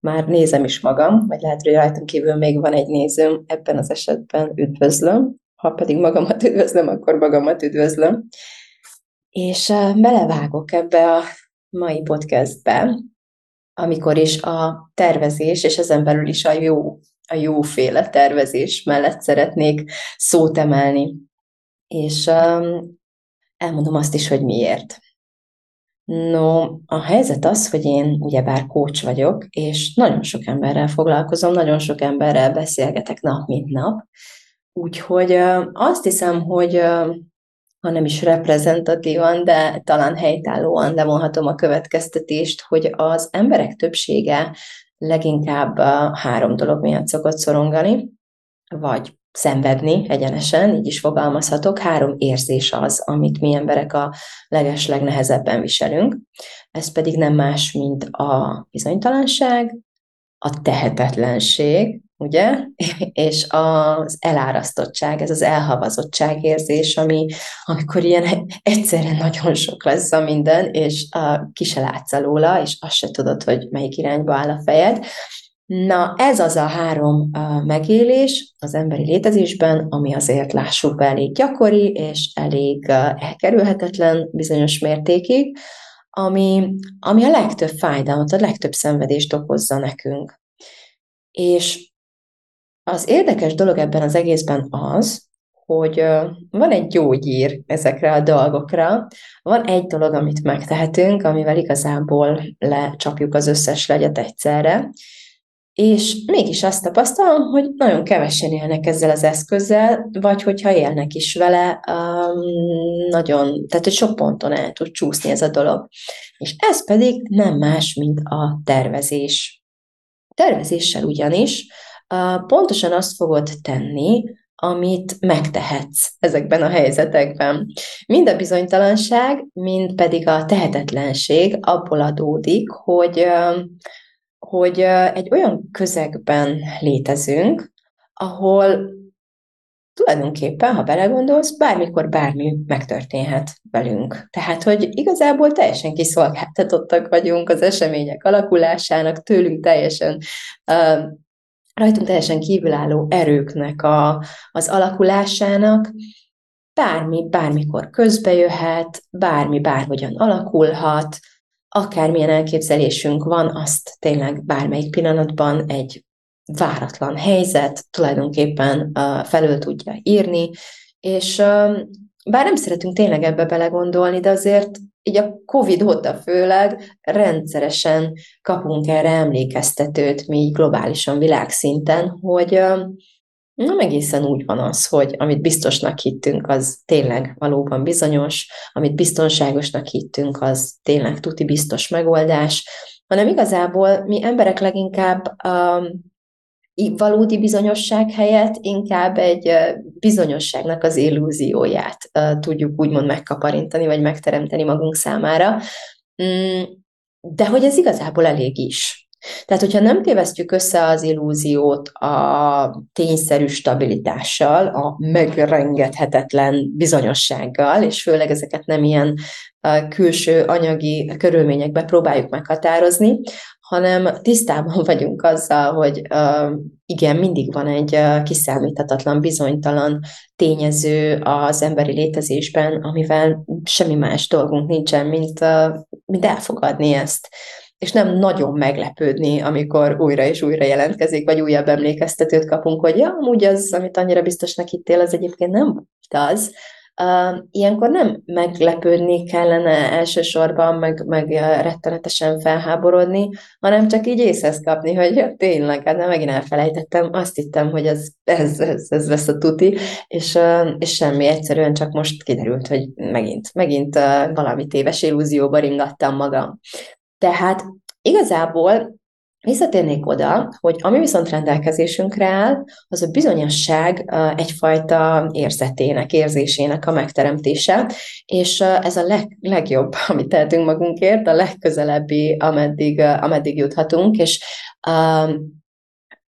Már nézem is magam, vagy lehet, hogy rajtam kívül még van egy nézőm, ebben az esetben üdvözlöm, ha pedig magamat üdvözlöm, akkor magamat üdvözlöm. És belevágok ebbe a mai podcastbe, amikor is a tervezés, és ezen belül is a jó, a jóféle tervezés mellett szeretnék szót emelni. És um, elmondom azt is, hogy miért. No, a helyzet az, hogy én ugyebár coach vagyok, és nagyon sok emberrel foglalkozom, nagyon sok emberrel beszélgetek nap, mint nap. Úgyhogy azt hiszem, hogy ha nem is reprezentatívan, de talán helytállóan levonhatom a következtetést, hogy az emberek többsége leginkább három dolog miatt szokott szorongani, vagy szenvedni egyenesen, így is fogalmazhatok. Három érzés az, amit mi emberek a leges legnehezebben viselünk. Ez pedig nem más, mint a bizonytalanság, a tehetetlenség, ugye, és az elárasztottság, ez az elhavazottság érzés, ami, amikor ilyen egyszerre nagyon sok lesz a minden, és a, ki se látsz alóla, és azt se tudod, hogy melyik irányba áll a fejed, Na, ez az a három megélés az emberi létezésben, ami azért lássuk be elég gyakori, és elég elkerülhetetlen bizonyos mértékig, ami, ami a legtöbb fájdalmat, a legtöbb szenvedést okozza nekünk. És az érdekes dolog ebben az egészben az, hogy van egy gyógyír ezekre a dolgokra, van egy dolog, amit megtehetünk, amivel igazából lecsapjuk az összes legyet egyszerre, és mégis azt tapasztalom, hogy nagyon kevesen élnek ezzel az eszközzel, vagy hogyha élnek is vele, um, nagyon, tehát hogy sok ponton el tud csúszni ez a dolog. És ez pedig nem más, mint a tervezés. Tervezéssel ugyanis pontosan azt fogod tenni, amit megtehetsz ezekben a helyzetekben. Mind a bizonytalanság, mind pedig a tehetetlenség abból adódik, hogy uh, hogy egy olyan közegben létezünk, ahol tulajdonképpen, ha belegondolsz, bármikor bármi megtörténhet velünk. Tehát, hogy igazából teljesen kiszolgáltatottak vagyunk az események alakulásának, tőlünk teljesen rajtunk teljesen kívülálló erőknek a, az alakulásának, bármi, bármikor közbejöhet, bármi bárhogyan alakulhat, akármilyen elképzelésünk van, azt tényleg bármelyik pillanatban egy váratlan helyzet tulajdonképpen felül tudja írni, és bár nem szeretünk tényleg ebbe belegondolni, de azért így a Covid óta főleg rendszeresen kapunk erre emlékeztetőt, mi globálisan világszinten, hogy nem egészen úgy van az, hogy amit biztosnak hittünk, az tényleg valóban bizonyos, amit biztonságosnak hittünk, az tényleg tuti biztos megoldás, hanem igazából mi emberek leginkább um, valódi bizonyosság helyett inkább egy bizonyosságnak az illúzióját tudjuk úgymond megkaparintani, vagy megteremteni magunk számára. Mm, de hogy ez igazából elég is. Tehát, hogyha nem tévesztjük össze az illúziót a tényszerű stabilitással, a megrengethetetlen bizonyossággal, és főleg ezeket nem ilyen külső anyagi körülményekbe próbáljuk meghatározni, hanem tisztában vagyunk azzal, hogy igen, mindig van egy kiszámíthatatlan, bizonytalan tényező az emberi létezésben, amivel semmi más dolgunk nincsen, mint, mint elfogadni ezt és nem nagyon meglepődni, amikor újra és újra jelentkezik, vagy újabb emlékeztetőt kapunk, hogy ja, amúgy az, amit annyira biztosnak hittél, az egyébként nem az. Uh, ilyenkor nem meglepődni kellene elsősorban, meg, meg rettenetesen felháborodni, hanem csak így észhez kapni, hogy ja, tényleg, hát nem megint elfelejtettem, azt hittem, hogy ez, ez, ez, ez lesz a tuti, és, uh, és semmi, egyszerűen csak most kiderült, hogy megint, megint uh, valami téves illúzióba ringattam magam. Tehát igazából Visszatérnék oda, hogy ami viszont rendelkezésünkre áll, az a bizonyosság egyfajta érzetének, érzésének a megteremtése, és ez a leg, legjobb, amit tehetünk magunkért, a legközelebbi, ameddig, ameddig juthatunk, és um,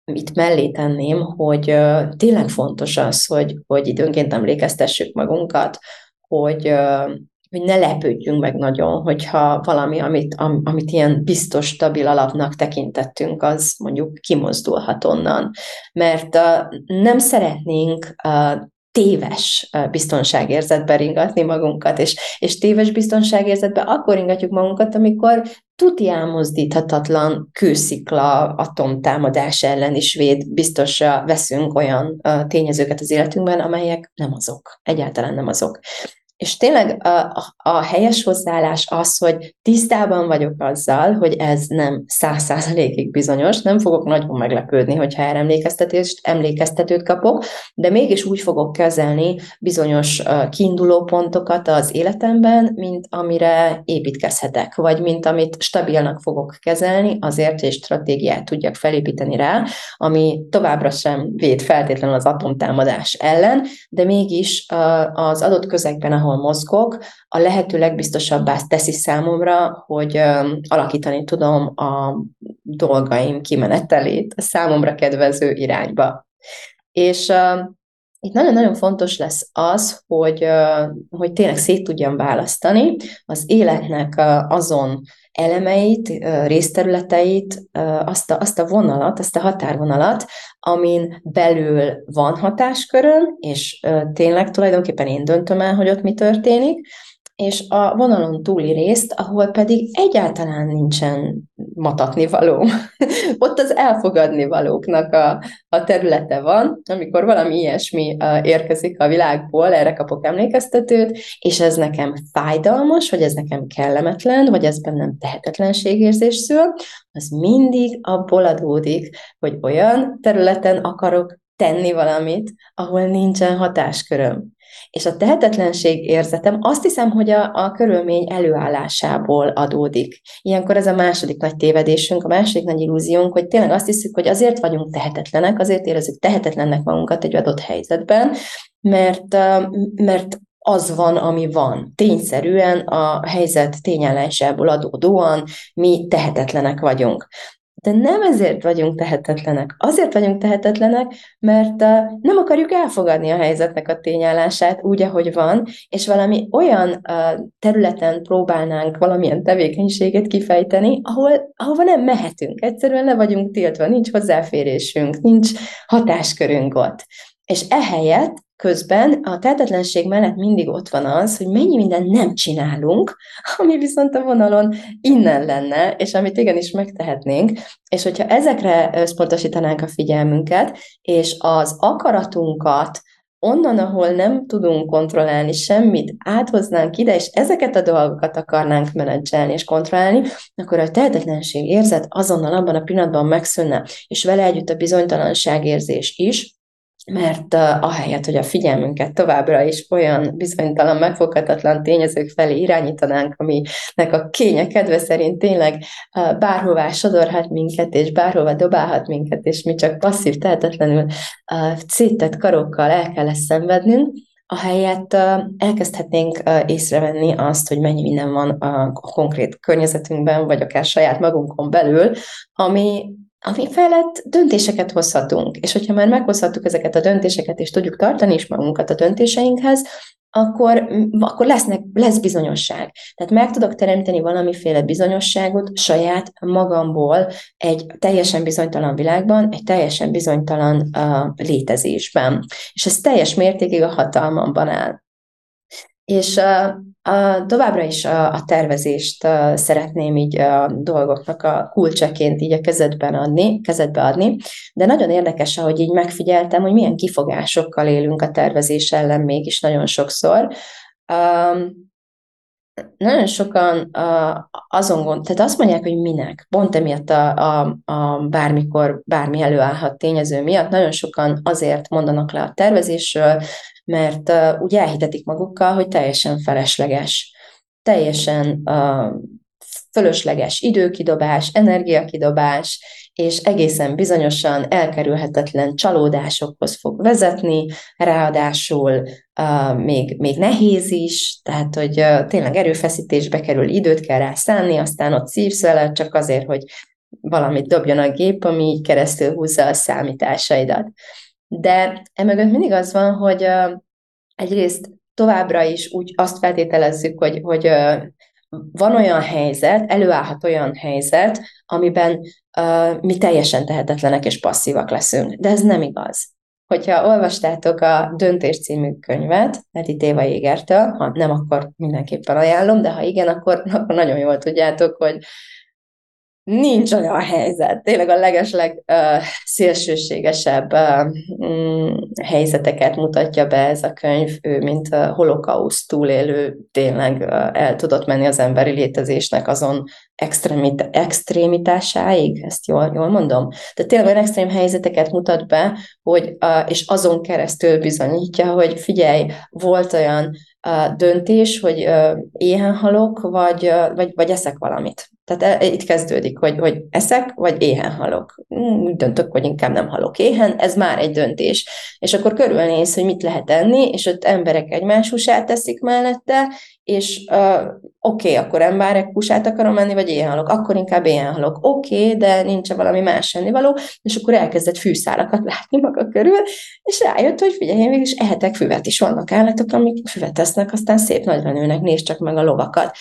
itt mellé tenném, hogy uh, tényleg fontos az, hogy, hogy időnként emlékeztessük magunkat, hogy uh, hogy ne lepődjünk meg nagyon, hogyha valami, amit, am, amit ilyen biztos, stabil alapnak tekintettünk, az mondjuk kimozdulhat onnan. Mert uh, nem szeretnénk uh, téves biztonságérzetbe ringatni magunkat, és, és téves biztonságérzetbe akkor ringatjuk magunkat, amikor tuti elmozdíthatatlan kőszikla atomtámadás ellen is véd, biztosra veszünk olyan tényezőket az életünkben, amelyek nem azok, egyáltalán nem azok. És tényleg a, a, a helyes hozzáállás az, hogy tisztában vagyok azzal, hogy ez nem száz százalékig bizonyos, nem fogok nagyon meglepődni, hogyha erre emlékeztetést, emlékeztetőt kapok, de mégis úgy fogok kezelni bizonyos kiinduló pontokat az életemben, mint amire építkezhetek, vagy mint amit stabilnak fogok kezelni, azért, hogy stratégiát tudjak felépíteni rá, ami továbbra sem véd feltétlenül az atomtámadás ellen, de mégis az adott közegben, ahol ahol mozgok, a lehető legbiztosabbá teszi számomra, hogy alakítani tudom a dolgaim kimenetelét a számomra kedvező irányba. És itt nagyon-nagyon fontos lesz az, hogy, hogy tényleg szét tudjam választani az életnek azon elemeit, részterületeit, azt a, azt a vonalat, azt a határvonalat, amin belül van hatásköröm, és tényleg tulajdonképpen én döntöm el, hogy ott mi történik, és a vonalon túli részt, ahol pedig egyáltalán nincsen matatni való. Ott az elfogadni valóknak a, a területe van, amikor valami ilyesmi érkezik a világból, erre kapok emlékeztetőt, és ez nekem fájdalmas, vagy ez nekem kellemetlen, vagy ez bennem tehetetlenségérzés szül, az mindig abból adódik, hogy olyan területen akarok tenni valamit, ahol nincsen hatásköröm. És a tehetetlenség érzetem azt hiszem, hogy a, a körülmény előállásából adódik. Ilyenkor ez a második nagy tévedésünk, a második nagy illúziónk, hogy tényleg azt hiszük, hogy azért vagyunk tehetetlenek, azért érezzük tehetetlennek magunkat egy adott helyzetben, mert, mert az van, ami van. Tényszerűen a helyzet tényállásából adódóan mi tehetetlenek vagyunk. De nem ezért vagyunk tehetetlenek. Azért vagyunk tehetetlenek, mert uh, nem akarjuk elfogadni a helyzetnek a tényállását úgy, ahogy van, és valami olyan területen próbálnánk valamilyen tevékenységet kifejteni, ahol, ahova nem mehetünk. Egyszerűen le vagyunk tiltva, nincs hozzáférésünk, nincs hatáskörünk ott. És ehelyett közben a tehetetlenség mellett mindig ott van az, hogy mennyi mindent nem csinálunk, ami viszont a vonalon innen lenne, és amit igenis megtehetnénk, és hogyha ezekre összpontosítanánk a figyelmünket, és az akaratunkat onnan, ahol nem tudunk kontrollálni semmit, áthoznánk ide, és ezeket a dolgokat akarnánk menedzselni és kontrollálni, akkor a tehetetlenség érzet azonnal abban a pillanatban megszűnne, és vele együtt a bizonytalanság érzés is, mert ahelyett, hogy a figyelmünket továbbra is olyan bizonytalan, megfoghatatlan tényezők felé irányítanánk, aminek a kénye kedve szerint tényleg bárhová sodorhat minket, és bárhova dobálhat minket, és mi csak passzív, tehetetlenül széttett karokkal el kell ezt szenvednünk, ahelyett elkezdhetnénk észrevenni azt, hogy mennyi minden van a konkrét környezetünkben, vagy akár saját magunkon belül, ami ami felett döntéseket hozhatunk. És hogyha már meghozhattuk ezeket a döntéseket, és tudjuk tartani is magunkat a döntéseinkhez, akkor, akkor lesznek, lesz bizonyosság. Tehát meg tudok teremteni valamiféle bizonyosságot saját magamból egy teljesen bizonytalan világban, egy teljesen bizonytalan uh, létezésben. És ez teljes mértékig a hatalmamban áll. És uh, a, továbbra is a, a tervezést a, szeretném így a dolgoknak a kulcsaként így a kezedben adni, kezedbe adni, de nagyon érdekes, ahogy így megfigyeltem, hogy milyen kifogásokkal élünk a tervezés ellen mégis nagyon sokszor. Um, nagyon sokan uh, azon gond, tehát azt mondják, hogy minek, pont emiatt a, a, a bármikor, bármi előállhat tényező miatt, nagyon sokan azért mondanak le a tervezésről, mert uh, úgy elhitetik magukkal, hogy teljesen felesleges, teljesen uh, fölösleges időkidobás, energiakidobás, és egészen bizonyosan elkerülhetetlen csalódásokhoz fog vezetni, ráadásul uh, még, még nehéz is, tehát hogy uh, tényleg erőfeszítésbe kerül, időt kell rá szánni, aztán ott szívsz vele, csak azért, hogy valamit dobjon a gép, ami így keresztül húzza a számításaidat. De emögött mindig az van, hogy egyrészt továbbra is úgy azt feltételezzük, hogy, hogy van olyan helyzet, előállhat olyan helyzet, amiben mi teljesen tehetetlenek és passzívak leszünk. De ez nem igaz. Hogyha olvastátok a Döntés című könyvet, Edith Éva Jégertől, ha nem, akkor mindenképpen ajánlom, de ha igen, akkor, akkor nagyon jól tudjátok, hogy nincs olyan helyzet. Tényleg a legesleg uh, szélsőségesebb uh, mm, helyzeteket mutatja be ez a könyv. Ő, mint a holokauszt túlélő, tényleg uh, el tudott menni az emberi létezésnek azon extrémit- extrémitásáig, ezt jól, jól mondom? Tehát tényleg olyan extrém helyzeteket mutat be, hogy, uh, és azon keresztül bizonyítja, hogy figyelj, volt olyan uh, döntés, hogy éhen halok, vagy, vagy, vagy eszek valamit tehát e, itt kezdődik, hogy, hogy eszek, vagy éhen halok. Hmm, úgy döntök, hogy inkább nem halok éhen, ez már egy döntés. És akkor körülnéz, hogy mit lehet enni, és ott emberek egymás húsát teszik mellette, és uh, oké, okay, akkor emberek húsát akarom enni, vagy éhen halok, akkor inkább éhen halok. Oké, okay, de nincs valami más ennivaló, és akkor elkezdett fűszálakat látni maga körül, és rájött, hogy figyelj, én is ehetek füvet is. Vannak állatok, amik füvet tesznek, aztán szép nagyra nőnek, nézd csak meg a lovakat.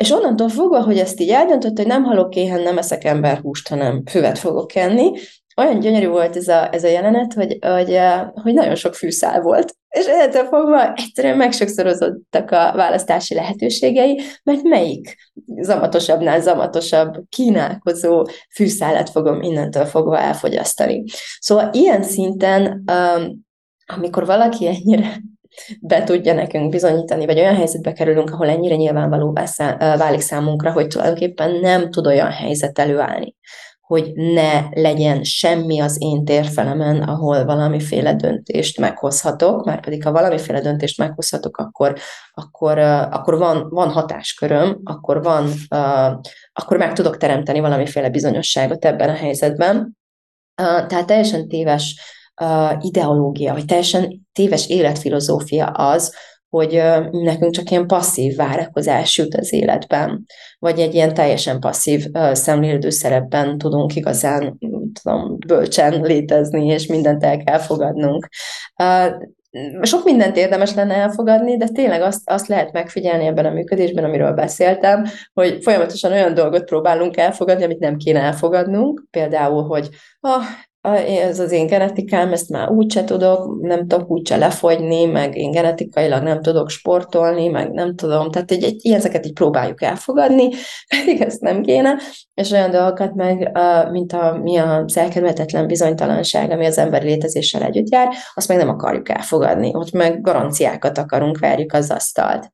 És onnantól fogva, hogy ezt így eldöntött, hogy nem halok éhen, nem eszek emberhúst, hanem füvet fogok enni, olyan gyönyörű volt ez a, ez a jelenet, hogy, hogy, eh, hogy nagyon sok fűszál volt. És ettől fogva egyszerűen megsokszorozottak a választási lehetőségei, mert melyik zamatosabbnál zamatosabb, kínálkozó fűszálat fogom innentől fogva elfogyasztani. Szóval ilyen szinten, um, amikor valaki ennyire be tudja nekünk bizonyítani, vagy olyan helyzetbe kerülünk, ahol ennyire nyilvánvaló válik számunkra, hogy tulajdonképpen nem tud olyan helyzet előállni, hogy ne legyen semmi az én térfelemen, ahol valamiféle döntést meghozhatok, már pedig ha valamiféle döntést meghozhatok, akkor, akkor, akkor van, van hatásköröm, akkor, van, akkor meg tudok teremteni valamiféle bizonyosságot ebben a helyzetben. Tehát teljesen téves ideológia, vagy teljesen téves életfilozófia az, hogy nekünk csak ilyen passzív várakozás jut az életben, vagy egy ilyen teljesen passzív szemlélődő szerepben tudunk igazán, tudom, bölcsen létezni, és mindent el kell fogadnunk. Sok mindent érdemes lenne elfogadni, de tényleg azt, azt lehet megfigyelni ebben a működésben, amiről beszéltem, hogy folyamatosan olyan dolgot próbálunk elfogadni, amit nem kéne elfogadnunk. Például, hogy ah, ez az én genetikám, ezt már úgyse tudok, nem tudok úgyse lefogyni, meg én genetikailag nem tudok sportolni, meg nem tudom, tehát egy, egy, ezeket így próbáljuk elfogadni, pedig ezt nem kéne, és olyan dolgokat meg, mint a, mi az elkerülhetetlen bizonytalanság, ami az ember létezéssel együtt jár, azt meg nem akarjuk elfogadni, ott meg garanciákat akarunk, verjük az asztalt.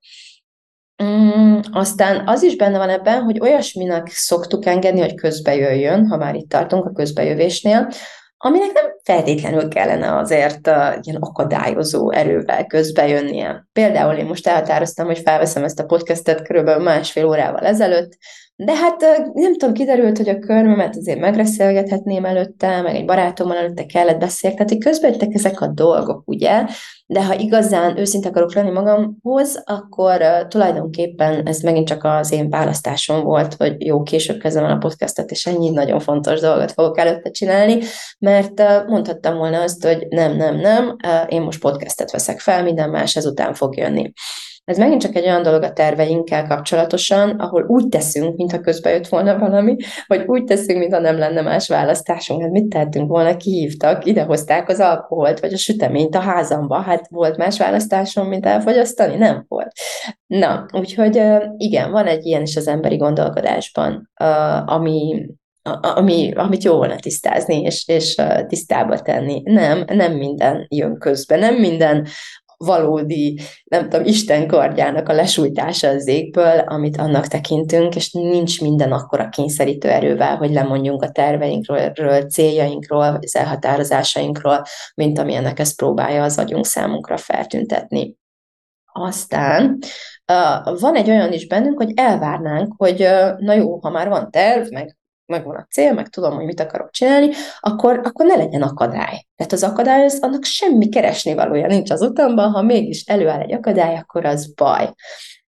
Mm, aztán az is benne van ebben, hogy olyasminek szoktuk engedni, hogy közbejöjjön, ha már itt tartunk a közbejövésnél, aminek nem feltétlenül kellene azért uh, ilyen akadályozó erővel közbejönnie. Például én most elhatároztam, hogy felveszem ezt a podcastet körülbelül másfél órával ezelőtt, de hát nem tudom, kiderült, hogy a körmömet azért megreszelgethetném előtte, meg egy barátommal előtte kellett beszélni, tehát hogy közben ezek a dolgok, ugye? De ha igazán őszinte akarok lenni magamhoz, akkor uh, tulajdonképpen ez megint csak az én választásom volt, hogy jó, később kezdem el a podcastet, és ennyi nagyon fontos dolgot fogok előtte csinálni, mert uh, mondhattam volna azt, hogy nem, nem, nem, én most podcastet veszek fel, minden más ezután fog jönni. Ez megint csak egy olyan dolog a terveinkkel kapcsolatosan, ahol úgy teszünk, mintha közbe jött volna valami, vagy úgy teszünk, mintha nem lenne más választásunk. Hát mit tettünk volna, kihívtak, idehozták az alkoholt, vagy a süteményt a házamba. Hát volt más választásom, mint elfogyasztani? Nem volt. Na, úgyhogy igen, van egy ilyen is az emberi gondolkodásban, ami, ami, amit jó volna tisztázni, és, és tisztába tenni. Nem, nem minden jön közben, nem minden valódi, nem tudom, Isten kardjának a lesújtása az égből, amit annak tekintünk, és nincs minden akkora kényszerítő erővel, hogy lemondjunk a terveinkről, céljainkról, vagy az elhatározásainkról, mint amilyennek ezt próbálja az agyunk számunkra feltüntetni. Aztán van egy olyan is bennünk, hogy elvárnánk, hogy na jó, ha már van terv, meg megvan a cél, meg tudom, hogy mit akarok csinálni, akkor, akkor ne legyen akadály. Tehát az akadály, az, annak semmi keresni valója nincs az utamban, ha mégis előáll egy akadály, akkor az baj.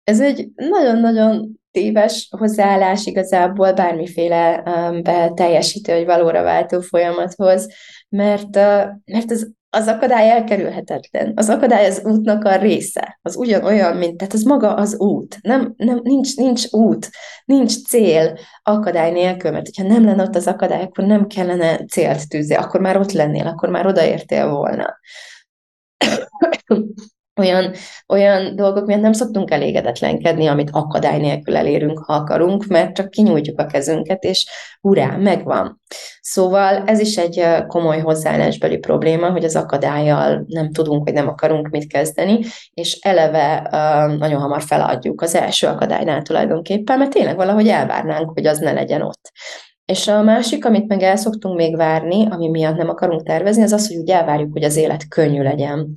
Ez egy nagyon-nagyon téves hozzáállás igazából bármiféle um, teljesítő vagy valóra váltó folyamathoz, mert, uh, mert az, az akadály elkerülhetetlen. Az akadály az útnak a része. Az ugyanolyan, mint, tehát az maga az út. Nem, nem, nincs, nincs út, nincs cél akadály nélkül, mert hogyha nem lenne ott az akadály, akkor nem kellene célt tűzni, akkor már ott lennél, akkor már odaértél volna olyan, olyan dolgok miatt nem szoktunk elégedetlenkedni, amit akadály nélkül elérünk, ha akarunk, mert csak kinyújtjuk a kezünket, és urá, megvan. Szóval ez is egy komoly hozzáállásbeli probléma, hogy az akadályjal nem tudunk, vagy nem akarunk mit kezdeni, és eleve nagyon hamar feladjuk az első akadálynál tulajdonképpen, mert tényleg valahogy elvárnánk, hogy az ne legyen ott. És a másik, amit meg el szoktunk még várni, ami miatt nem akarunk tervezni, az az, hogy úgy elvárjuk, hogy az élet könnyű legyen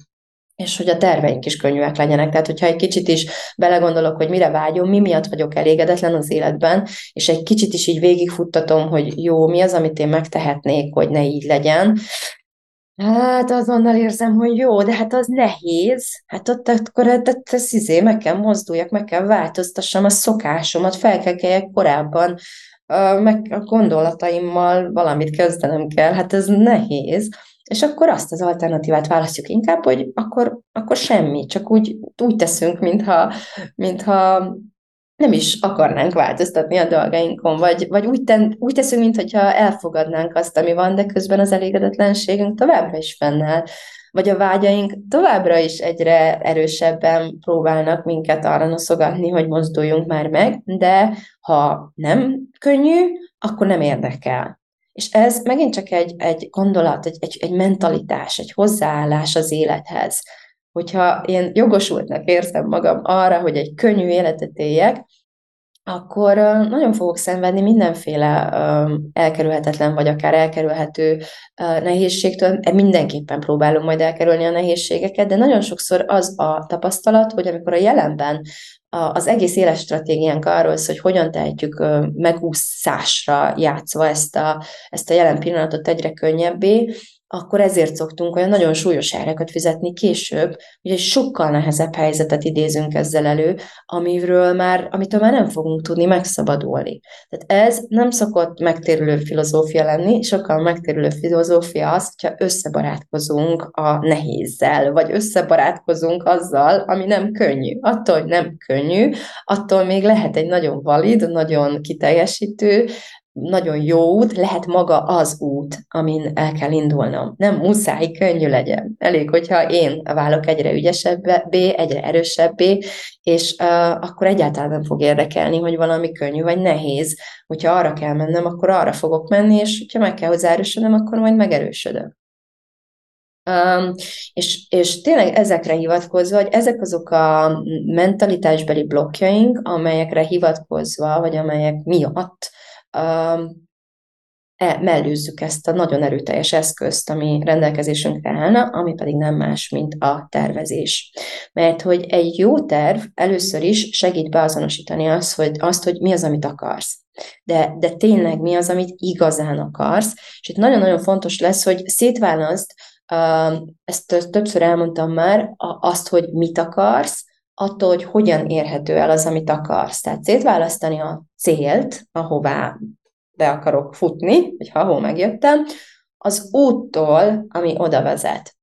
és hogy a terveink is könnyűek legyenek. Tehát, hogyha egy kicsit is belegondolok, hogy mire vágyom, mi miatt vagyok elégedetlen az életben, és egy kicsit is így végigfuttatom, hogy jó, mi az, amit én megtehetnék, hogy ne így legyen, Hát azonnal érzem, hogy jó, de hát az nehéz. Hát ott akkor hát, ez izé, meg kell mozduljak, meg kell változtassam a szokásomat, felkelkeljek korábban, meg a gondolataimmal valamit kezdenem kell. Hát ez nehéz. És akkor azt az alternatívát választjuk inkább, hogy akkor, akkor semmi, csak úgy, úgy teszünk, mintha, mintha nem is akarnánk változtatni a dolgainkon, vagy, vagy úgy, ten, úgy teszünk, mintha elfogadnánk azt, ami van, de közben az elégedetlenségünk továbbra is fennáll, vagy a vágyaink továbbra is egyre erősebben próbálnak minket arra noszogatni, hogy mozduljunk már meg, de ha nem könnyű, akkor nem érdekel. És ez megint csak egy, egy gondolat, egy, egy, egy mentalitás, egy hozzáállás az élethez. Hogyha én jogosultnak érzem magam arra, hogy egy könnyű életet éljek, akkor nagyon fogok szenvedni mindenféle elkerülhetetlen, vagy akár elkerülhető nehézségtől. Mindenképpen próbálom majd elkerülni a nehézségeket, de nagyon sokszor az a tapasztalat, hogy amikor a jelenben az egész éles stratégiánk arról szól, hogy hogyan tehetjük megúszásra játszva ezt a, ezt a jelen pillanatot egyre könnyebbé, akkor ezért szoktunk olyan nagyon súlyos árakat fizetni később, hogy egy sokkal nehezebb helyzetet idézünk ezzel elő, amiről már, amitől már nem fogunk tudni megszabadulni. Tehát ez nem szokott megtérülő filozófia lenni, sokkal megtérülő filozófia az, hogyha összebarátkozunk a nehézzel, vagy összebarátkozunk azzal, ami nem könnyű. Attól, hogy nem könnyű, attól még lehet egy nagyon valid, nagyon kiteljesítő, nagyon jó út, lehet maga az út, amin el kell indulnom. Nem muszáj könnyű legyen. Elég, hogyha én válok egyre ügyesebbé, egyre erősebbé, és uh, akkor egyáltalán nem fog érdekelni, hogy valami könnyű vagy nehéz. Hogyha arra kell mennem, akkor arra fogok menni, és hogyha meg kell hozzá erősödöm, akkor majd megerősödök. Um, és, és tényleg ezekre hivatkozva, hogy ezek azok a mentalitásbeli blokkjaink, amelyekre hivatkozva, vagy amelyek miatt mellőzzük ezt a nagyon erőteljes eszközt, ami rendelkezésünkre állna, ami pedig nem más, mint a tervezés. Mert hogy egy jó terv először is segít beazonosítani azt, hogy, azt, hogy mi az, amit akarsz. De, de tényleg mi az, amit igazán akarsz. És itt nagyon-nagyon fontos lesz, hogy szétválaszt, ezt többször elmondtam már, azt, hogy mit akarsz, attól, hogy hogyan érhető el az, amit akarsz. Tehát szétválasztani a célt, ahová be akarok futni, vagy ha ahol megjöttem, az úttól, ami oda vezet.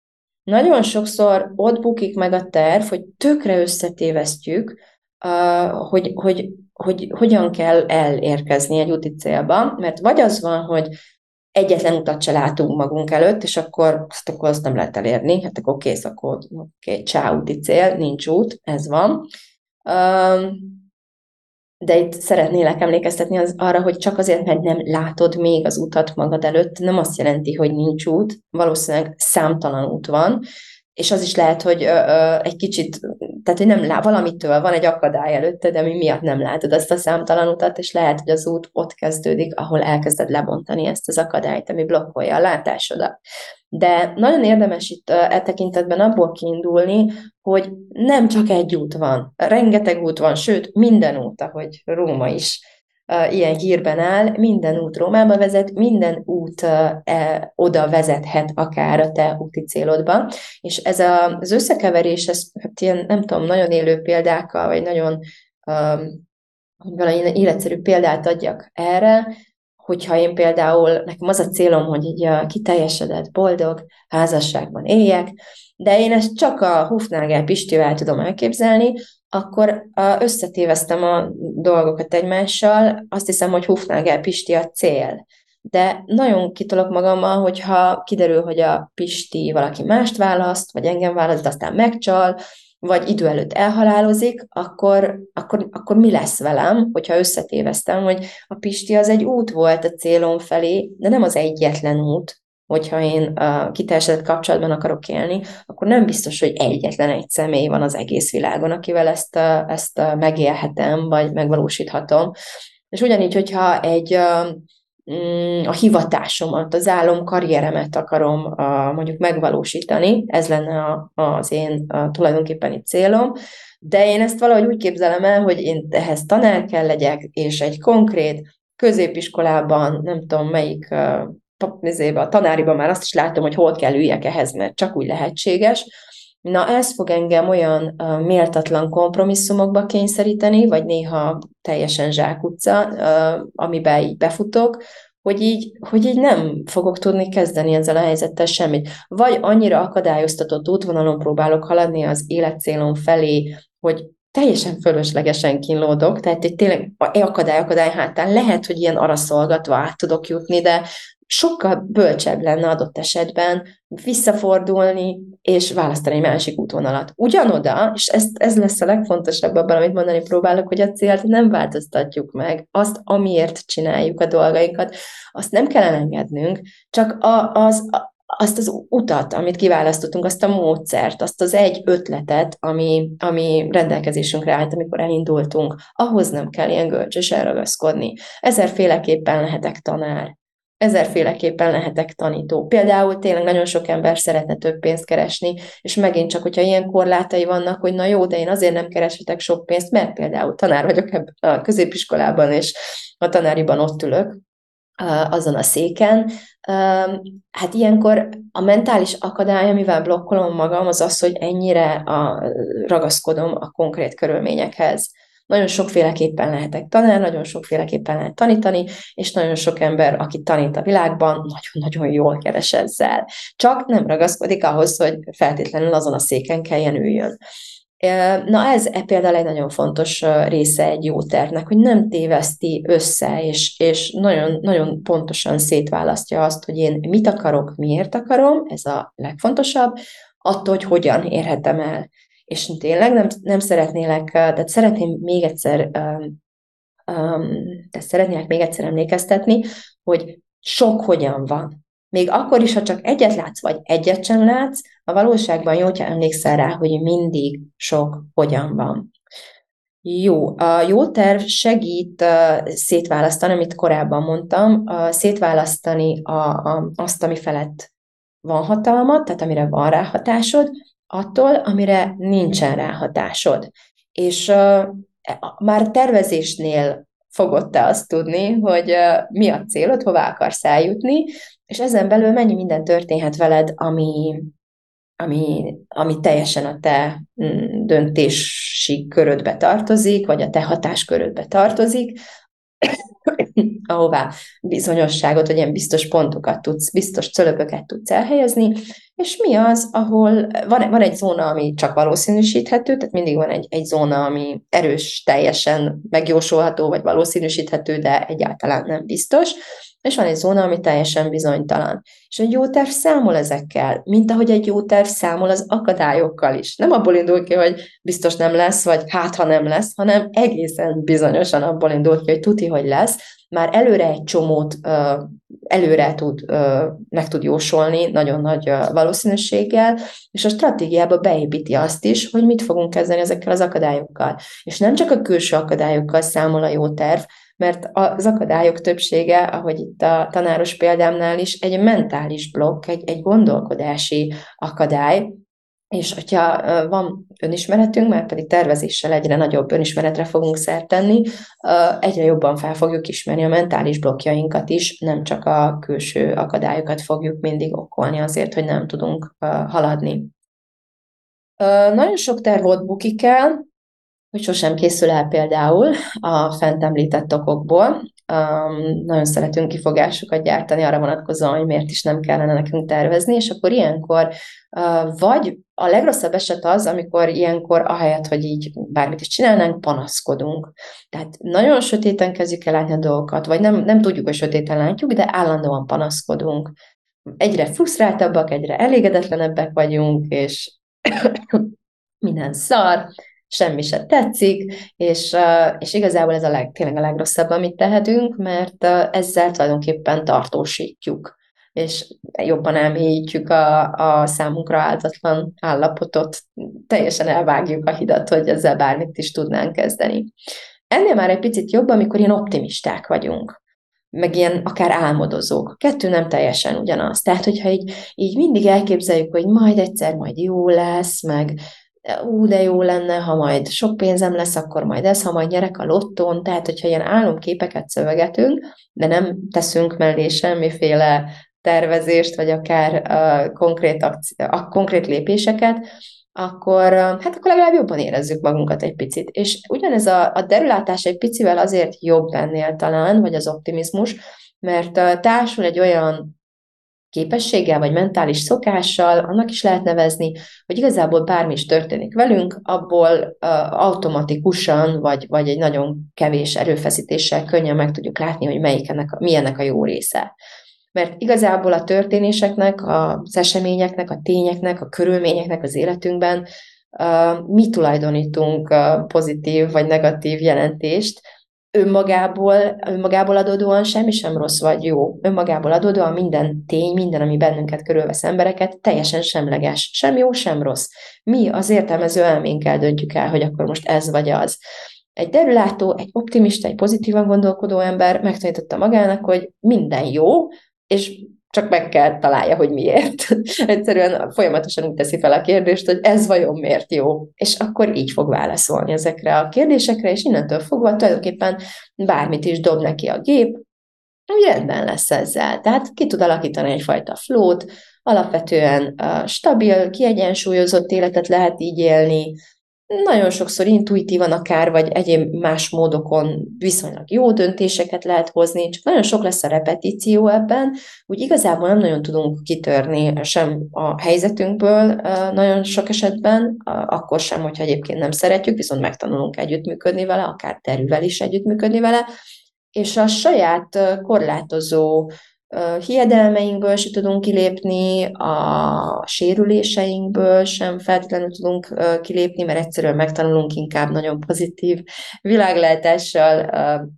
Nagyon sokszor ott bukik meg a terv, hogy tökre összetévesztjük, hogy, hogy, hogy hogyan kell elérkezni egy úti célba, mert vagy az van, hogy egyetlen utat se látunk magunk előtt, és akkor azt, akkor azt nem lehet elérni, hát akkor kész, akkor oké, okay, csá, úti cél, nincs út, ez van. De itt szeretnélek emlékeztetni az, arra, hogy csak azért, mert nem látod még az utat magad előtt, nem azt jelenti, hogy nincs út, valószínűleg számtalan út van, és az is lehet, hogy ö, ö, egy kicsit, tehát hogy nem lá, valamitől van egy akadály előtte, de mi miatt nem látod azt a számtalan utat, és lehet, hogy az út ott kezdődik, ahol elkezded lebontani ezt az akadályt, ami blokkolja a látásodat. De nagyon érdemes itt e tekintetben abból kiindulni, hogy nem csak egy út van, rengeteg út van, sőt, minden út, ahogy Róma is ilyen hírben áll, minden út Rómába vezet, minden út e, oda vezethet akár a te úti célodba, és ez a, az összekeverés, ez hát ilyen, nem tudom, nagyon élő példákkal, vagy nagyon um, valami életszerű példát adjak erre, hogyha én például, nekem az a célom, hogy így kiteljesedett, boldog házasságban éljek, de én ezt csak a Hufnagel Pistivel tudom elképzelni, akkor összetéveztem a dolgokat egymással, azt hiszem, hogy Hufnagel Pisti a cél. De nagyon kitolok magammal, hogyha kiderül, hogy a Pisti valaki mást választ, vagy engem választ, aztán megcsal, vagy idő előtt elhalálozik, akkor, akkor, akkor mi lesz velem, hogyha összetéveztem, hogy a Pisti az egy út volt a célom felé, de nem az egyetlen út, hogyha én uh, kiteljesedett kapcsolatban akarok élni, akkor nem biztos, hogy egyetlen egy személy van az egész világon, akivel ezt, ezt megélhetem, vagy megvalósíthatom. És ugyanígy, hogyha egy uh, a hivatásomat, az álom karrieremet akarom mondjuk megvalósítani, ez lenne a, az én a tulajdonképpeni célom, de én ezt valahogy úgy képzelem el, hogy én ehhez tanár kell legyek, és egy konkrét középiskolában, nem tudom melyik a tanáriban már azt is látom, hogy hol kell üljek ehhez, mert csak úgy lehetséges. Na ez fog engem olyan méltatlan kompromisszumokba kényszeríteni, vagy néha teljesen zsákutca, amiben így befutok, hogy így, hogy így nem fogok tudni kezdeni ezzel a helyzettel semmit. Vagy annyira akadályoztatott útvonalon próbálok haladni az életcélom felé, hogy teljesen fölöslegesen kínlódok, tehát egy tényleg akadály, akadály hátán lehet, hogy ilyen araszolgatva át tudok jutni, de sokkal bölcsebb lenne adott esetben visszafordulni és választani egy másik útvonalat. Ugyanoda, és ez, ez lesz a legfontosabb abban, amit mondani próbálok, hogy a célt nem változtatjuk meg. Azt, amiért csináljuk a dolgainkat, azt nem kell elengednünk, csak a, az, a, azt az utat, amit kiválasztottunk, azt a módszert, azt az egy ötletet, ami, ami rendelkezésünkre állt, amikor elindultunk, ahhoz nem kell ilyen gölcsösen ragaszkodni. Ezerféleképpen lehetek tanár, ezerféleképpen lehetek tanító. Például tényleg nagyon sok ember szeretne több pénzt keresni, és megint csak, hogyha ilyen korlátai vannak, hogy na jó, de én azért nem kereshetek sok pénzt, mert például tanár vagyok ebben a középiskolában, és a tanáriban ott ülök, azon a széken. Hát ilyenkor a mentális akadály, amivel blokkolom magam, az az, hogy ennyire a, ragaszkodom a konkrét körülményekhez. Nagyon sokféleképpen lehetek tanár, nagyon sokféleképpen lehet tanítani, és nagyon sok ember, aki tanít a világban, nagyon-nagyon jól keres ezzel. Csak nem ragaszkodik ahhoz, hogy feltétlenül azon a széken kelljen üljön. Na ez e például egy nagyon fontos része egy jó tervnek, hogy nem téveszti össze, és, és nagyon, nagyon pontosan szétválasztja azt, hogy én mit akarok, miért akarom, ez a legfontosabb, attól, hogy hogyan érhetem el és tényleg nem, nem szeretnélek, tehát szeretném még egyszer, tehát szeretnélek még egyszer emlékeztetni, hogy sok hogyan van. Még akkor is, ha csak egyet látsz, vagy egyet sem látsz, a valóságban jó, hogyha emlékszel rá, hogy mindig sok hogyan van. Jó, a jó terv segít uh, szétválasztani, amit korábban mondtam, uh, szétválasztani a, a, azt, ami felett van hatalmat, tehát amire van ráhatásod, attól, amire nincsen ráhatásod. És uh, már tervezésnél fogod te azt tudni, hogy uh, mi a célod, hová akarsz eljutni, és ezen belül mennyi minden történhet veled, ami, ami, ami teljesen a te mm, döntési körödbe tartozik, vagy a te hatáskörödbe tartozik, ahová bizonyosságot, vagy ilyen biztos pontokat tudsz, biztos cölöpöket tudsz elhelyezni, és mi az, ahol van, van egy zóna, ami csak valószínűsíthető, tehát mindig van egy, egy zóna, ami erős, teljesen megjósolható, vagy valószínűsíthető, de egyáltalán nem biztos, és van egy zóna, ami teljesen bizonytalan. És egy jó terv számol ezekkel, mint ahogy egy jó terv számol az akadályokkal is. Nem abból indul ki, hogy biztos nem lesz, vagy hát ha nem lesz, hanem egészen bizonyosan abból indul ki, hogy tuti, hogy lesz, már előre egy csomót előre tud, meg tud jósolni nagyon nagy valószínűséggel, és a stratégiába beépíti azt is, hogy mit fogunk kezdeni ezekkel az akadályokkal. És nem csak a külső akadályokkal számol a jó terv, mert az akadályok többsége, ahogy itt a tanáros példámnál is, egy mentális blokk, egy, egy gondolkodási akadály, és hogyha van önismeretünk, mert pedig tervezéssel egyre nagyobb önismeretre fogunk szert tenni, egyre jobban fel fogjuk ismerni a mentális blokkjainkat is, nem csak a külső akadályokat fogjuk mindig okolni azért, hogy nem tudunk haladni. Nagyon sok terv ott bukik el, hogy sosem készül el például a fent említett okokból. Um, nagyon szeretünk kifogásokat gyártani arra vonatkozóan, hogy miért is nem kellene nekünk tervezni, és akkor ilyenkor uh, vagy a legrosszabb eset az, amikor ilyenkor ahelyett, hogy így bármit is csinálnánk, panaszkodunk. Tehát nagyon sötéten kezdjük el látni a dolgokat, vagy nem, nem tudjuk, hogy sötéten látjuk, de állandóan panaszkodunk. Egyre frusztráltabbak, egyre elégedetlenebbek vagyunk, és minden szar, semmi se tetszik, és, és igazából ez a leg, tényleg a legrosszabb, amit tehetünk, mert ezzel tulajdonképpen tartósítjuk, és jobban elmélyítjük a, a számunkra áldatlan állapotot, teljesen elvágjuk a hidat, hogy ezzel bármit is tudnánk kezdeni. Ennél már egy picit jobb, amikor ilyen optimisták vagyunk meg ilyen akár álmodozók. Kettő nem teljesen ugyanaz. Tehát, hogyha így, így mindig elképzeljük, hogy majd egyszer majd jó lesz, meg ú, de jó lenne, ha majd sok pénzem lesz, akkor majd ez, ha majd nyerek a lottón, tehát hogyha ilyen álomképeket szövegetünk, de nem teszünk mellé semmiféle tervezést, vagy akár uh, konkrét, akci- a konkrét lépéseket, akkor, hát akkor legalább jobban érezzük magunkat egy picit. És ugyanez a, a derülátás egy picivel azért jobb ennél talán, vagy az optimizmus, mert társul egy olyan képességgel, vagy mentális szokással, annak is lehet nevezni, hogy igazából bármi is történik velünk, abból uh, automatikusan, vagy, vagy egy nagyon kevés erőfeszítéssel könnyen meg tudjuk látni, hogy melyik ennek, mi ennek a jó része. Mert igazából a történéseknek, az eseményeknek, a tényeknek, a körülményeknek az életünkben uh, mi tulajdonítunk uh, pozitív vagy negatív jelentést, önmagából, önmagából adódóan semmi sem rossz vagy jó. Önmagából adódóan minden tény, minden, ami bennünket körülvesz embereket, teljesen semleges. Sem jó, sem rossz. Mi az értelmező elménkkel döntjük el, hogy akkor most ez vagy az. Egy derülátó, egy optimista, egy pozitívan gondolkodó ember megtanította magának, hogy minden jó, és csak meg kell találja, hogy miért. Egyszerűen folyamatosan úgy teszi fel a kérdést, hogy ez vajon miért jó, és akkor így fog válaszolni ezekre a kérdésekre, és innentől fogva tulajdonképpen bármit is dob neki a gép, úgy rendben lesz ezzel. Tehát ki tud alakítani egyfajta flót, alapvetően stabil, kiegyensúlyozott életet lehet így élni, nagyon sokszor intuitívan akár, vagy egyéb más módokon viszonylag jó döntéseket lehet hozni, csak nagyon sok lesz a repetíció ebben, úgy igazából nem nagyon tudunk kitörni sem a helyzetünkből nagyon sok esetben, akkor sem, hogyha egyébként nem szeretjük, viszont megtanulunk együttműködni vele, akár terüvel is együttműködni vele, és a saját korlátozó hiedelmeinkből se tudunk kilépni, a sérüléseinkből sem feltétlenül tudunk kilépni, mert egyszerűen megtanulunk inkább nagyon pozitív világlátással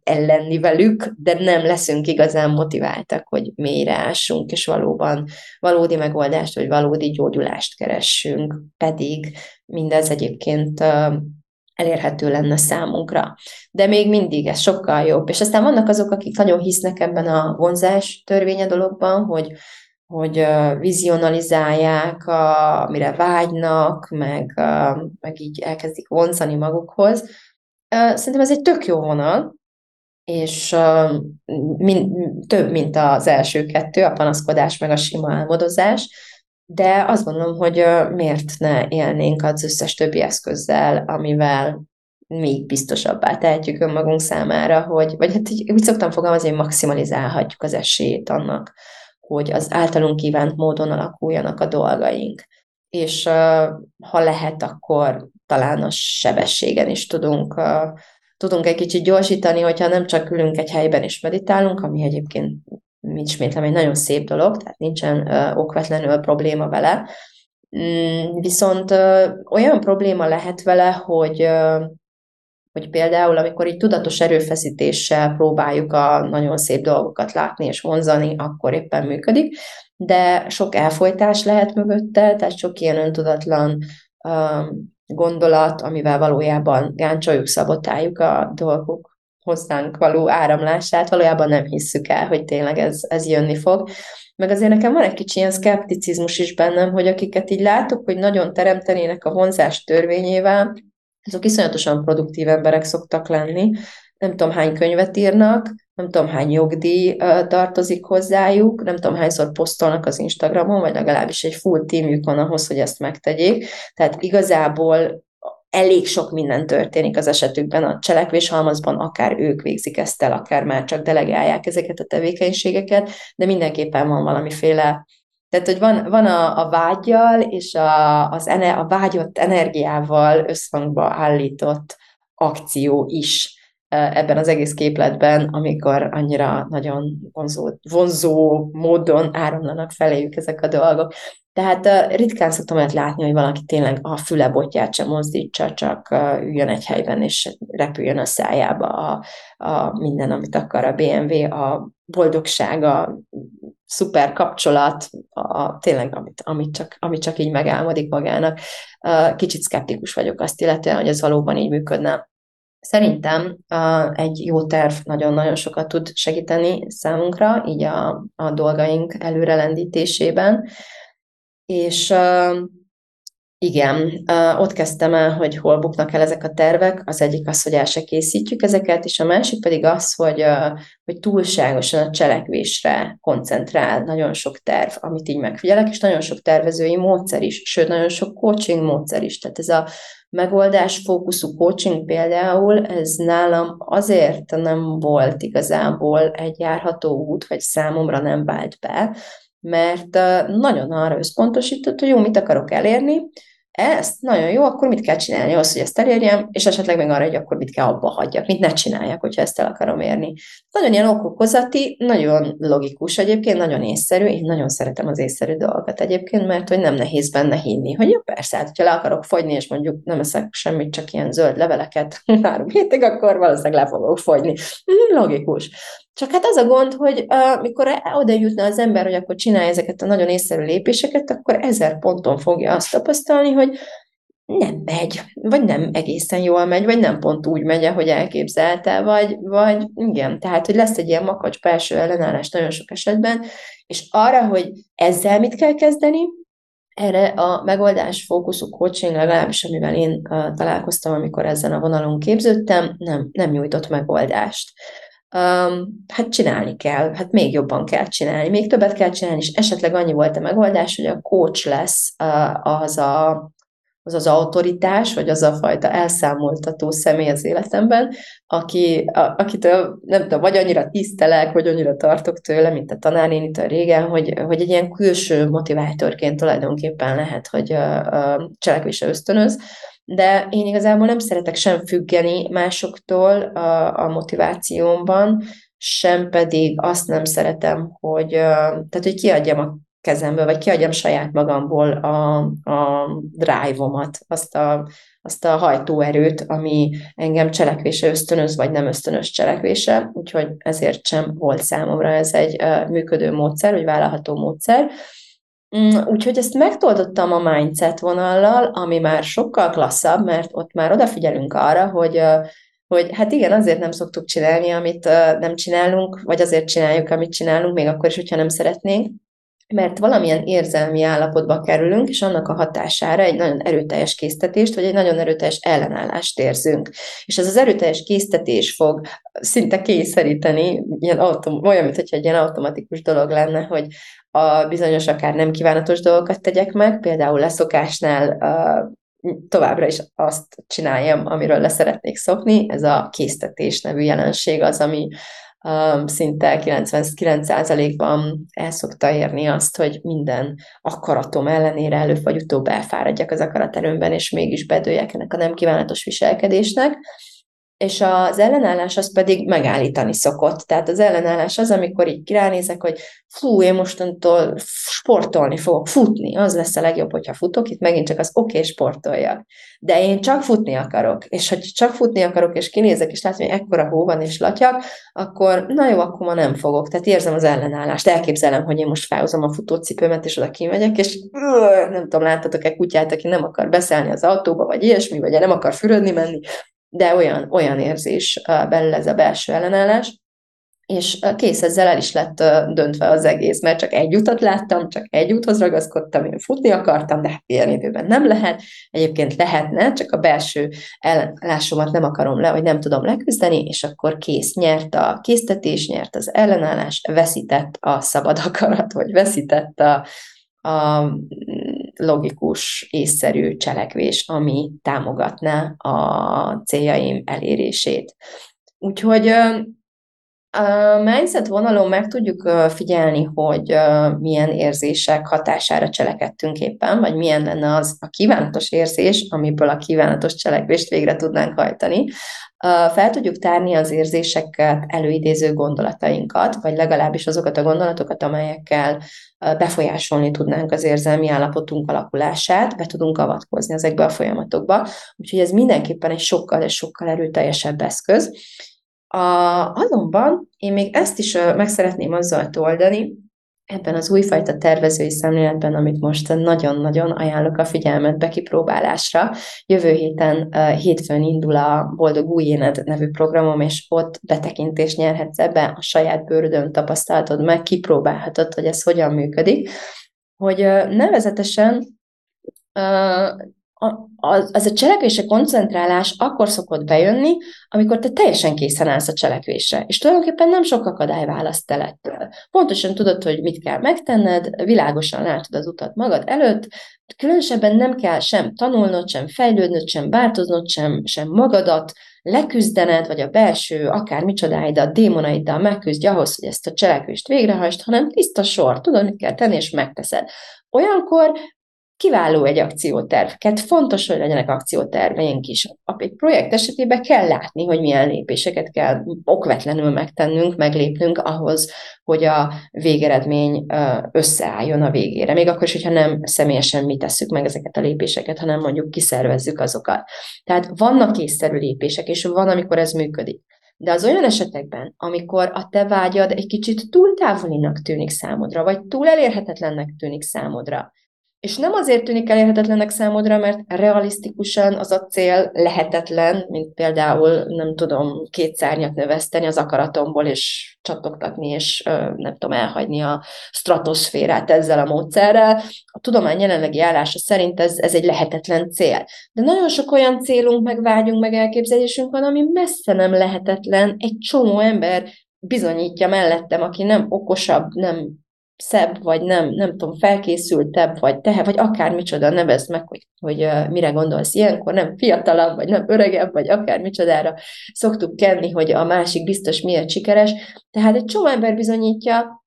ellenni velük, de nem leszünk igazán motiváltak, hogy mélyre ássunk, és valóban valódi megoldást, vagy valódi gyógyulást keressünk, pedig mindez egyébként elérhető lenne számunkra. De még mindig ez sokkal jobb. És aztán vannak azok, akik nagyon hisznek ebben a vonzás törvénye dologban, hogy, hogy vizionalizálják, a, amire vágynak, meg, meg így elkezdik vonzani magukhoz. Szerintem ez egy tök jó vonal, és min, több, mint az első kettő, a panaszkodás meg a sima álmodozás, de azt gondolom, hogy miért ne élnénk az összes többi eszközzel, amivel még biztosabbá tehetjük önmagunk számára, hogy, vagy hát úgy szoktam fogalmazni, hogy maximalizálhatjuk az esélyt annak, hogy az általunk kívánt módon alakuljanak a dolgaink. És ha lehet, akkor talán a sebességen is tudunk, tudunk egy kicsit gyorsítani, hogyha nem csak ülünk egy helyben és meditálunk, ami egyébként ismétlem, egy nagyon szép dolog, tehát nincsen okvetlenül probléma vele, mm, viszont olyan probléma lehet vele, hogy hogy például, amikor így tudatos erőfeszítéssel próbáljuk a nagyon szép dolgokat látni és vonzani, akkor éppen működik, de sok elfolytás lehet mögötte, tehát sok ilyen öntudatlan um, gondolat, amivel valójában gáncsoljuk, szabotáljuk a dolgok hozzánk való áramlását valójában nem hisszük el, hogy tényleg ez, ez jönni fog. Meg azért nekem van egy kicsi ilyen szkepticizmus is bennem, hogy akiket így látok, hogy nagyon teremtenének a vonzás törvényével, azok iszonyatosan produktív emberek szoktak lenni, nem tudom hány könyvet írnak, nem tudom hány jogdíj tartozik hozzájuk, nem tudom hányszor posztolnak az Instagramon, vagy legalábbis egy full teamjük van ahhoz, hogy ezt megtegyék. Tehát igazából elég sok minden történik az esetükben, a cselekvéshalmazban akár ők végzik ezt el, akár már csak delegálják ezeket a tevékenységeket, de mindenképpen van valamiféle tehát, hogy van, van a, a vágyjal és a, az ene, a vágyott energiával összhangba állított akció is ebben az egész képletben, amikor annyira nagyon vonzó, vonzó módon áramlanak feléjük ezek a dolgok. Tehát uh, ritkán szoktam olyat látni, hogy valaki tényleg a füle botját sem mozdítsa, csak uh, üljön egy helyben, és repüljön a szájába a, a minden, amit akar a BMW, a boldogság, a szuper kapcsolat, a, tényleg amit, amit, csak, amit csak így megálmodik magának. Kicsit szkeptikus vagyok azt illetően, hogy ez valóban így működne. Szerintem egy jó terv nagyon-nagyon sokat tud segíteni számunkra, így a, a dolgaink előrelendítésében. És igen, ott kezdtem el, hogy hol buknak el ezek a tervek. Az egyik az, hogy el se készítjük ezeket, és a másik pedig az, hogy, hogy túlságosan a cselekvésre koncentrál nagyon sok terv, amit így megfigyelek, és nagyon sok tervezői módszer is, sőt, nagyon sok coaching módszer is. Tehát ez a megoldásfókuszú coaching például, ez nálam azért nem volt igazából egy járható út, vagy számomra nem vált be, mert nagyon arra összpontosított, hogy jó, mit akarok elérni, ezt nagyon jó, akkor mit kell csinálni ahhoz, hogy ezt elérjem, és esetleg meg arra, hogy akkor mit kell abba hagyjak, mit ne csináljak, hogyha ezt el akarom érni. Nagyon ilyen okokozati, nagyon logikus egyébként, nagyon észszerű, én nagyon szeretem az észszerű dolgokat egyébként, mert hogy nem nehéz benne hinni, hogy jó, persze, hát, hogyha le akarok fogyni, és mondjuk nem eszek semmit, csak ilyen zöld leveleket három hétig, akkor valószínűleg le fogok fogyni. Mhm, logikus. Csak hát az a gond, hogy uh, mikor oda jutna az ember, hogy akkor csinálja ezeket a nagyon észszerű lépéseket, akkor ezer ponton fogja azt tapasztalni, hogy nem megy, vagy nem egészen jól megy, vagy nem pont úgy megy, ahogy elképzelte, vagy, vagy igen, tehát, hogy lesz egy ilyen makacs belső ellenállás nagyon sok esetben, és arra, hogy ezzel mit kell kezdeni, erre a megoldás fókuszú coaching, legalábbis amivel én találkoztam, amikor ezen a vonalon képződtem, nem, nem nyújtott megoldást um, hát csinálni kell, hát még jobban kell csinálni, még többet kell csinálni, és esetleg annyi volt a megoldás, hogy a coach lesz uh, az a az az autoritás, vagy az a fajta elszámoltató személy az életemben, aki, a, akitől nem tudom, vagy annyira tisztelek, vagy annyira tartok tőle, mint a tanárnénitől régen, hogy, hogy egy ilyen külső motivátorként tulajdonképpen lehet, hogy a, a cselekvése ösztönöz, de én igazából nem szeretek sem függeni másoktól a, a motivációmban, sem pedig azt nem szeretem, hogy, tehát, hogy kiadjam a kezemből, vagy kiadjam saját magamból a, a drive-omat, azt a, azt a hajtóerőt, ami engem cselekvése ösztönöz, vagy nem ösztönös cselekvése, úgyhogy ezért sem volt számomra ez egy működő módszer, vagy vállalható módszer. Mm, úgyhogy ezt megtoldottam a mindset vonallal, ami már sokkal klasszabb, mert ott már odafigyelünk arra, hogy hogy hát igen, azért nem szoktuk csinálni, amit nem csinálunk, vagy azért csináljuk, amit csinálunk, még akkor is, hogyha nem szeretnénk, mert valamilyen érzelmi állapotba kerülünk, és annak a hatására egy nagyon erőteljes késztetést, vagy egy nagyon erőteljes ellenállást érzünk. És ez az erőteljes késztetés fog szinte kényszeríteni, ilyen autom- olyan, mintha egy ilyen automatikus dolog lenne, hogy a bizonyos akár nem kívánatos dolgokat tegyek meg, például leszokásnál továbbra is azt csináljam, amiről leszeretnék szokni. Ez a késztetés nevű jelenség az, ami um, szinte 99%-ban el szokta érni azt, hogy minden akaratom ellenére előbb vagy utóbb elfáradjak az akaraterőmben, és mégis bedőjek ennek a nem kívánatos viselkedésnek és az ellenállás az pedig megállítani szokott. Tehát az ellenállás az, amikor így kiránézek, hogy fú, én mostantól sportolni fogok, futni, az lesz a legjobb, hogyha futok, itt megint csak az oké, okay, sportoljak. De én csak futni akarok, és hogy csak futni akarok, és kinézek, és látom, hogy ekkora hó van, és latyak, akkor na jó, akkor ma nem fogok. Tehát érzem az ellenállást, elképzelem, hogy én most felhozom a futócipőmet, és oda kimegyek, és nem tudom, láttatok-e kutyát, aki nem akar beszállni az autóba, vagy ilyesmi, vagy nem akar fürödni menni, de olyan, olyan érzés belül ez a belső ellenállás, és kész ezzel el is lett döntve az egész, mert csak egy utat láttam, csak egy úthoz ragaszkodtam, én futni akartam, de hát ilyen időben nem lehet. Egyébként lehetne, csak a belső ellenállásomat nem akarom le, vagy nem tudom leküzdeni, és akkor kész, nyert a késztetés, nyert az ellenállás, veszített a szabad akarat, vagy veszített a, a logikus, észszerű cselekvés, ami támogatná a céljaim elérését. Úgyhogy a mindset vonalon meg tudjuk figyelni, hogy milyen érzések hatására cselekedtünk éppen, vagy milyen lenne az a kívánatos érzés, amiből a kívánatos cselekvést végre tudnánk hajtani. Fel tudjuk tárni az érzéseket előidéző gondolatainkat, vagy legalábbis azokat a gondolatokat, amelyekkel befolyásolni tudnánk az érzelmi állapotunk alakulását, be tudunk avatkozni ezekbe a folyamatokba. Úgyhogy ez mindenképpen egy sokkal, sokkal erőteljesebb eszköz. A, azonban én még ezt is meg szeretném azzal toldani, ebben az újfajta tervezői szemléletben, amit most nagyon-nagyon ajánlok a figyelmetbe kipróbálásra. Jövő héten, hétfőn indul a Boldog Új Éned nevű programom, és ott betekintést nyerhetsz ebbe, a saját bőrödön tapasztalatod meg, kipróbálhatod, hogy ez hogyan működik. Hogy nevezetesen az, a cselekvésre koncentrálás akkor szokott bejönni, amikor te teljesen készen állsz a cselekvésre, és tulajdonképpen nem sok akadály választ el ettől. Pontosan tudod, hogy mit kell megtenned, világosan látod az utat magad előtt, különösebben nem kell sem tanulnod, sem fejlődnöd, sem változnod, sem, sem magadat leküzdened, vagy a belső, akár micsodáidat, démonaiddal megküzdj ahhoz, hogy ezt a cselekvést végrehajtsd, hanem tiszta sor, tudod, mit kell tenni, és megteszed. Olyankor kiváló egy akcióterv. Hát fontos, hogy legyenek akcióterveink is. Egy projekt esetében kell látni, hogy milyen lépéseket kell okvetlenül megtennünk, meglépnünk ahhoz, hogy a végeredmény összeálljon a végére. Még akkor is, hogyha nem személyesen mi tesszük meg ezeket a lépéseket, hanem mondjuk kiszervezzük azokat. Tehát vannak készszerű lépések, és van, amikor ez működik. De az olyan esetekben, amikor a te vágyad egy kicsit túl távolinak tűnik számodra, vagy túl elérhetetlennek tűnik számodra, és nem azért tűnik elérhetetlennek számodra, mert realisztikusan az a cél lehetetlen, mint például, nem tudom, két szárnyat növeszteni az akaratomból, és csatogtatni, és nem tudom, elhagyni a stratoszférát ezzel a módszerrel. A tudomány jelenlegi állása szerint ez, ez egy lehetetlen cél. De nagyon sok olyan célunk, meg vágyunk, meg elképzelésünk van, ami messze nem lehetetlen. Egy csomó ember bizonyítja mellettem, aki nem okosabb, nem szebb, vagy nem, nem tudom, felkészültebb, vagy tehe, vagy akár micsoda, nevezd meg, hogy, hogy uh, mire gondolsz ilyenkor, nem fiatalabb, vagy nem öregebb, vagy akár micsodára szoktuk kenni, hogy a másik biztos miért sikeres. Tehát egy csomó ember bizonyítja,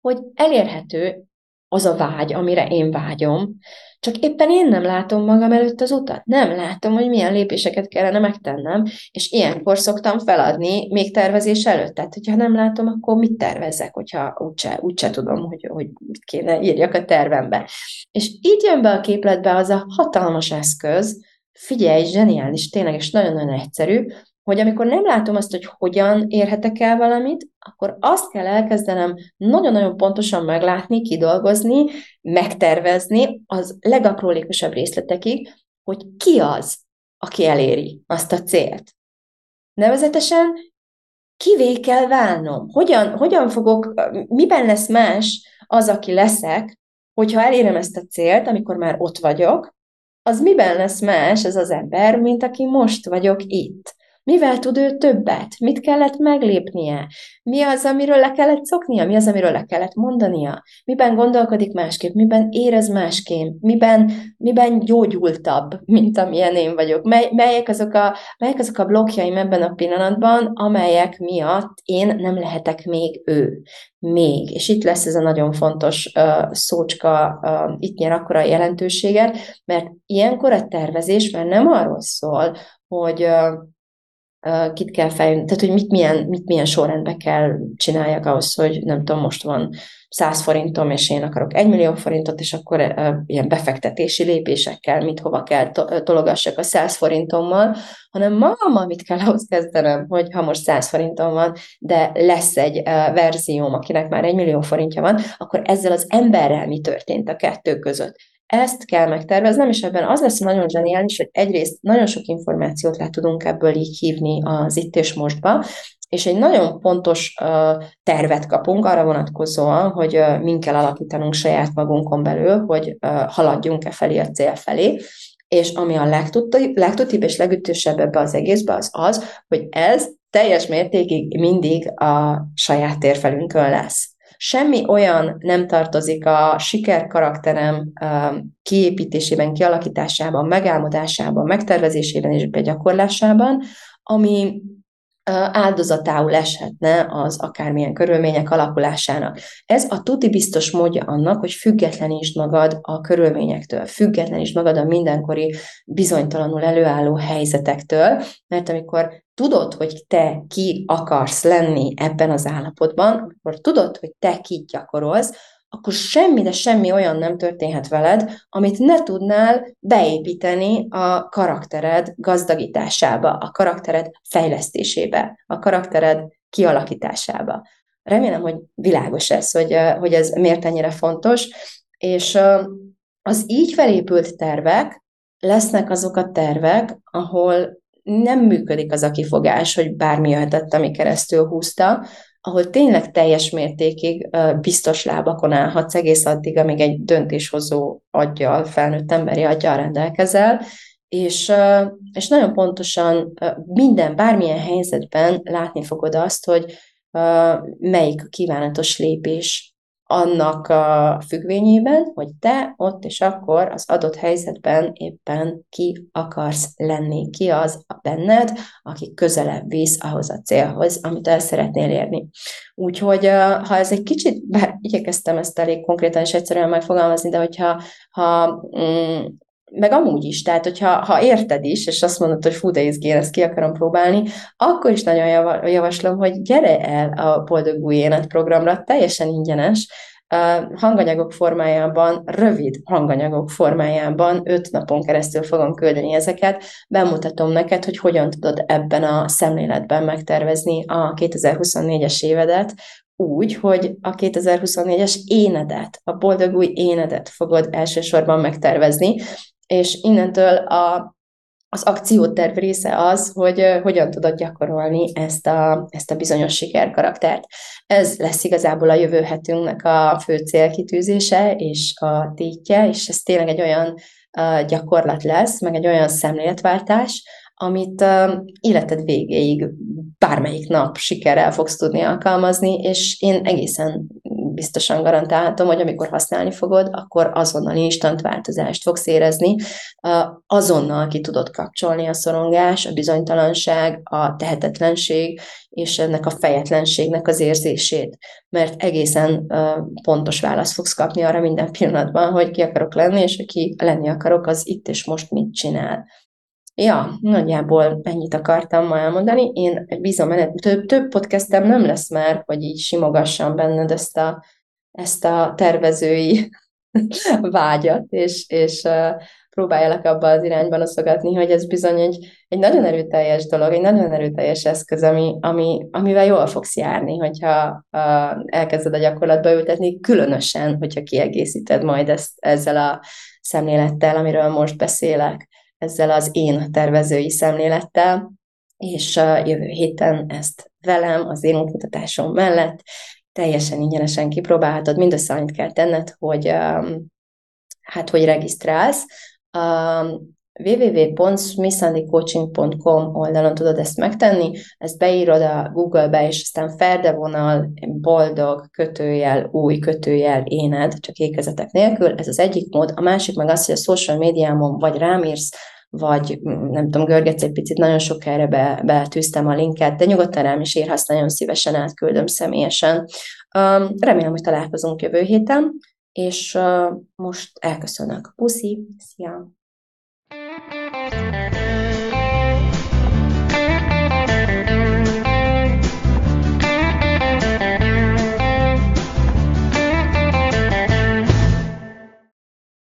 hogy elérhető az a vágy, amire én vágyom, csak éppen én nem látom magam előtt az utat. Nem látom, hogy milyen lépéseket kellene megtennem, és ilyenkor szoktam feladni még tervezés előtt. Tehát, hogyha nem látom, akkor mit tervezek, hogyha úgyse, úgyse tudom, hogy, hogy mit kéne írjak a tervembe. És így jön be a képletbe az a hatalmas eszköz, figyelj, zseniális, tényleg, és nagyon-nagyon egyszerű, hogy amikor nem látom azt, hogy hogyan érhetek el valamit, akkor azt kell elkezdenem nagyon-nagyon pontosan meglátni, kidolgozni, megtervezni az legaprólékosabb részletekig, hogy ki az, aki eléri azt a célt. Nevezetesen kivé kell válnom. Hogyan, hogyan fogok, miben lesz más az, aki leszek, hogyha elérem ezt a célt, amikor már ott vagyok, az miben lesz más ez az ember, mint aki most vagyok itt. Mivel tud ő többet? Mit kellett meglépnie? Mi az, amiről le kellett szoknia? Mi az, amiről le kellett mondania? Miben gondolkodik másképp? Miben érez másképp? Miben, miben gyógyultabb, mint amilyen én vagyok? Mely, melyek, azok a, melyek azok a blokkjaim ebben a pillanatban, amelyek miatt én nem lehetek még ő? Még. És itt lesz ez a nagyon fontos uh, szócska, uh, itt nyer akkora jelentőséget, mert ilyenkor a tervezés már nem arról szól, hogy uh, kit kell fejlődni, tehát hogy mit milyen, mit milyen sorrendbe kell csináljak ahhoz, hogy nem tudom, most van 100 forintom, és én akarok 1 millió forintot, és akkor uh, ilyen befektetési lépésekkel mit hova kell to- tologassak a 100 forintommal, hanem ma, mit kell ahhoz kezdenem, hogy ha most 100 forintom van, de lesz egy uh, verzióm, akinek már 1 millió forintja van, akkor ezzel az emberrel mi történt a kettő között ezt kell megterveznem, és ebben az lesz nagyon zseniális, hogy egyrészt nagyon sok információt le tudunk ebből így hívni az itt és mostba, és egy nagyon pontos uh, tervet kapunk arra vonatkozóan, hogy uh, min kell alakítanunk saját magunkon belül, hogy uh, haladjunk-e felé a cél felé, és ami a legtutibb és legütősebb ebbe az egészbe az az, hogy ez teljes mértékig mindig a saját térfelünkön lesz. Semmi olyan nem tartozik a siker karakterem kiépítésében, kialakításában, megálmodásában, megtervezésében és begyakorlásában, ami áldozatául eshetne az akármilyen körülmények alakulásának. Ez a tuti biztos módja annak, hogy függetlenítsd magad a körülményektől, függetlenítsd magad a mindenkori bizonytalanul előálló helyzetektől, mert amikor tudod, hogy te ki akarsz lenni ebben az állapotban, amikor tudod, hogy te ki gyakorolsz, akkor semmi, de semmi olyan nem történhet veled, amit ne tudnál beépíteni a karaktered gazdagításába, a karaktered fejlesztésébe, a karaktered kialakításába. Remélem, hogy világos ez, hogy, hogy ez miért ennyire fontos, és az így felépült tervek lesznek azok a tervek, ahol nem működik az a kifogás, hogy bármi jöhetett, ami keresztül húzta, ahol tényleg teljes mértékig biztos lábakon állhatsz egész addig, amíg egy döntéshozó adja, felnőtt emberi adja rendelkezel, és, és nagyon pontosan minden, bármilyen helyzetben látni fogod azt, hogy melyik a kívánatos lépés annak a függvényében, hogy te ott és akkor az adott helyzetben éppen ki akarsz lenni, ki az a benned, aki közelebb visz ahhoz a célhoz, amit el szeretnél érni. Úgyhogy ha ez egy kicsit, bár igyekeztem ezt elég konkrétan és egyszerűen megfogalmazni, de hogyha ha, mm, meg amúgy is, tehát hogyha ha érted is, és azt mondod, hogy fú, de izgén, ezt ki akarom próbálni, akkor is nagyon javaslom, hogy gyere el a Boldog Új Élet programra, teljesen ingyenes, hanganyagok formájában, rövid hanganyagok formájában öt napon keresztül fogom küldeni ezeket, bemutatom neked, hogy hogyan tudod ebben a szemléletben megtervezni a 2024-es évedet, úgy, hogy a 2024-es énedet, a boldog új énedet fogod elsősorban megtervezni, és innentől a, az akcióterv része az, hogy hogyan tudod gyakorolni ezt a, ezt a bizonyos sikerkaraktert. Ez lesz igazából a jövő hetünknek a fő célkitűzése és a tétje, és ez tényleg egy olyan gyakorlat lesz, meg egy olyan szemléletváltás, amit életed végéig bármelyik nap sikerrel fogsz tudni alkalmazni, és én egészen biztosan garantálhatom, hogy amikor használni fogod, akkor azonnal instant változást fogsz érezni, azonnal ki tudod kapcsolni a szorongás, a bizonytalanság, a tehetetlenség és ennek a fejetlenségnek az érzését, mert egészen pontos választ fogsz kapni arra minden pillanatban, hogy ki akarok lenni, és aki lenni akarok, az itt és most mit csinál. Ja, nagyjából ennyit akartam ma elmondani. Én bízom benne, több, több podcastem nem lesz már, hogy így simogassam benned ezt a, ezt a tervezői vágyat, és, és uh, próbáljalak abba az irányba noszogatni, hogy ez bizony egy, egy nagyon erőteljes dolog, egy nagyon erőteljes eszköz, ami, ami, amivel jól fogsz járni, hogyha uh, elkezded a gyakorlatba ültetni, különösen, hogyha kiegészíted majd ezt ezzel a szemlélettel, amiről most beszélek ezzel az én tervezői szemlélettel, és jövő héten ezt velem, az én útmutatásom mellett teljesen ingyenesen kipróbálhatod, mindössze annyit kell tenned, hogy hát, hogy regisztrálsz. www.smithsandycoaching.com oldalon tudod ezt megtenni, ezt beírod a Google-be, és aztán ferdevonal, boldog, kötőjel, új kötőjel, éned, csak ékezetek nélkül, ez az egyik mód. A másik meg az, hogy a social médiámon vagy rám írsz, vagy nem tudom, görgetsz egy picit, nagyon sok helyre be, betűztem a linket, de nyugodtan rám is írhatsz, nagyon szívesen átküldöm személyesen. Um, remélem, hogy találkozunk jövő héten, és uh, most elköszönök. Puszi, szia! Thank you.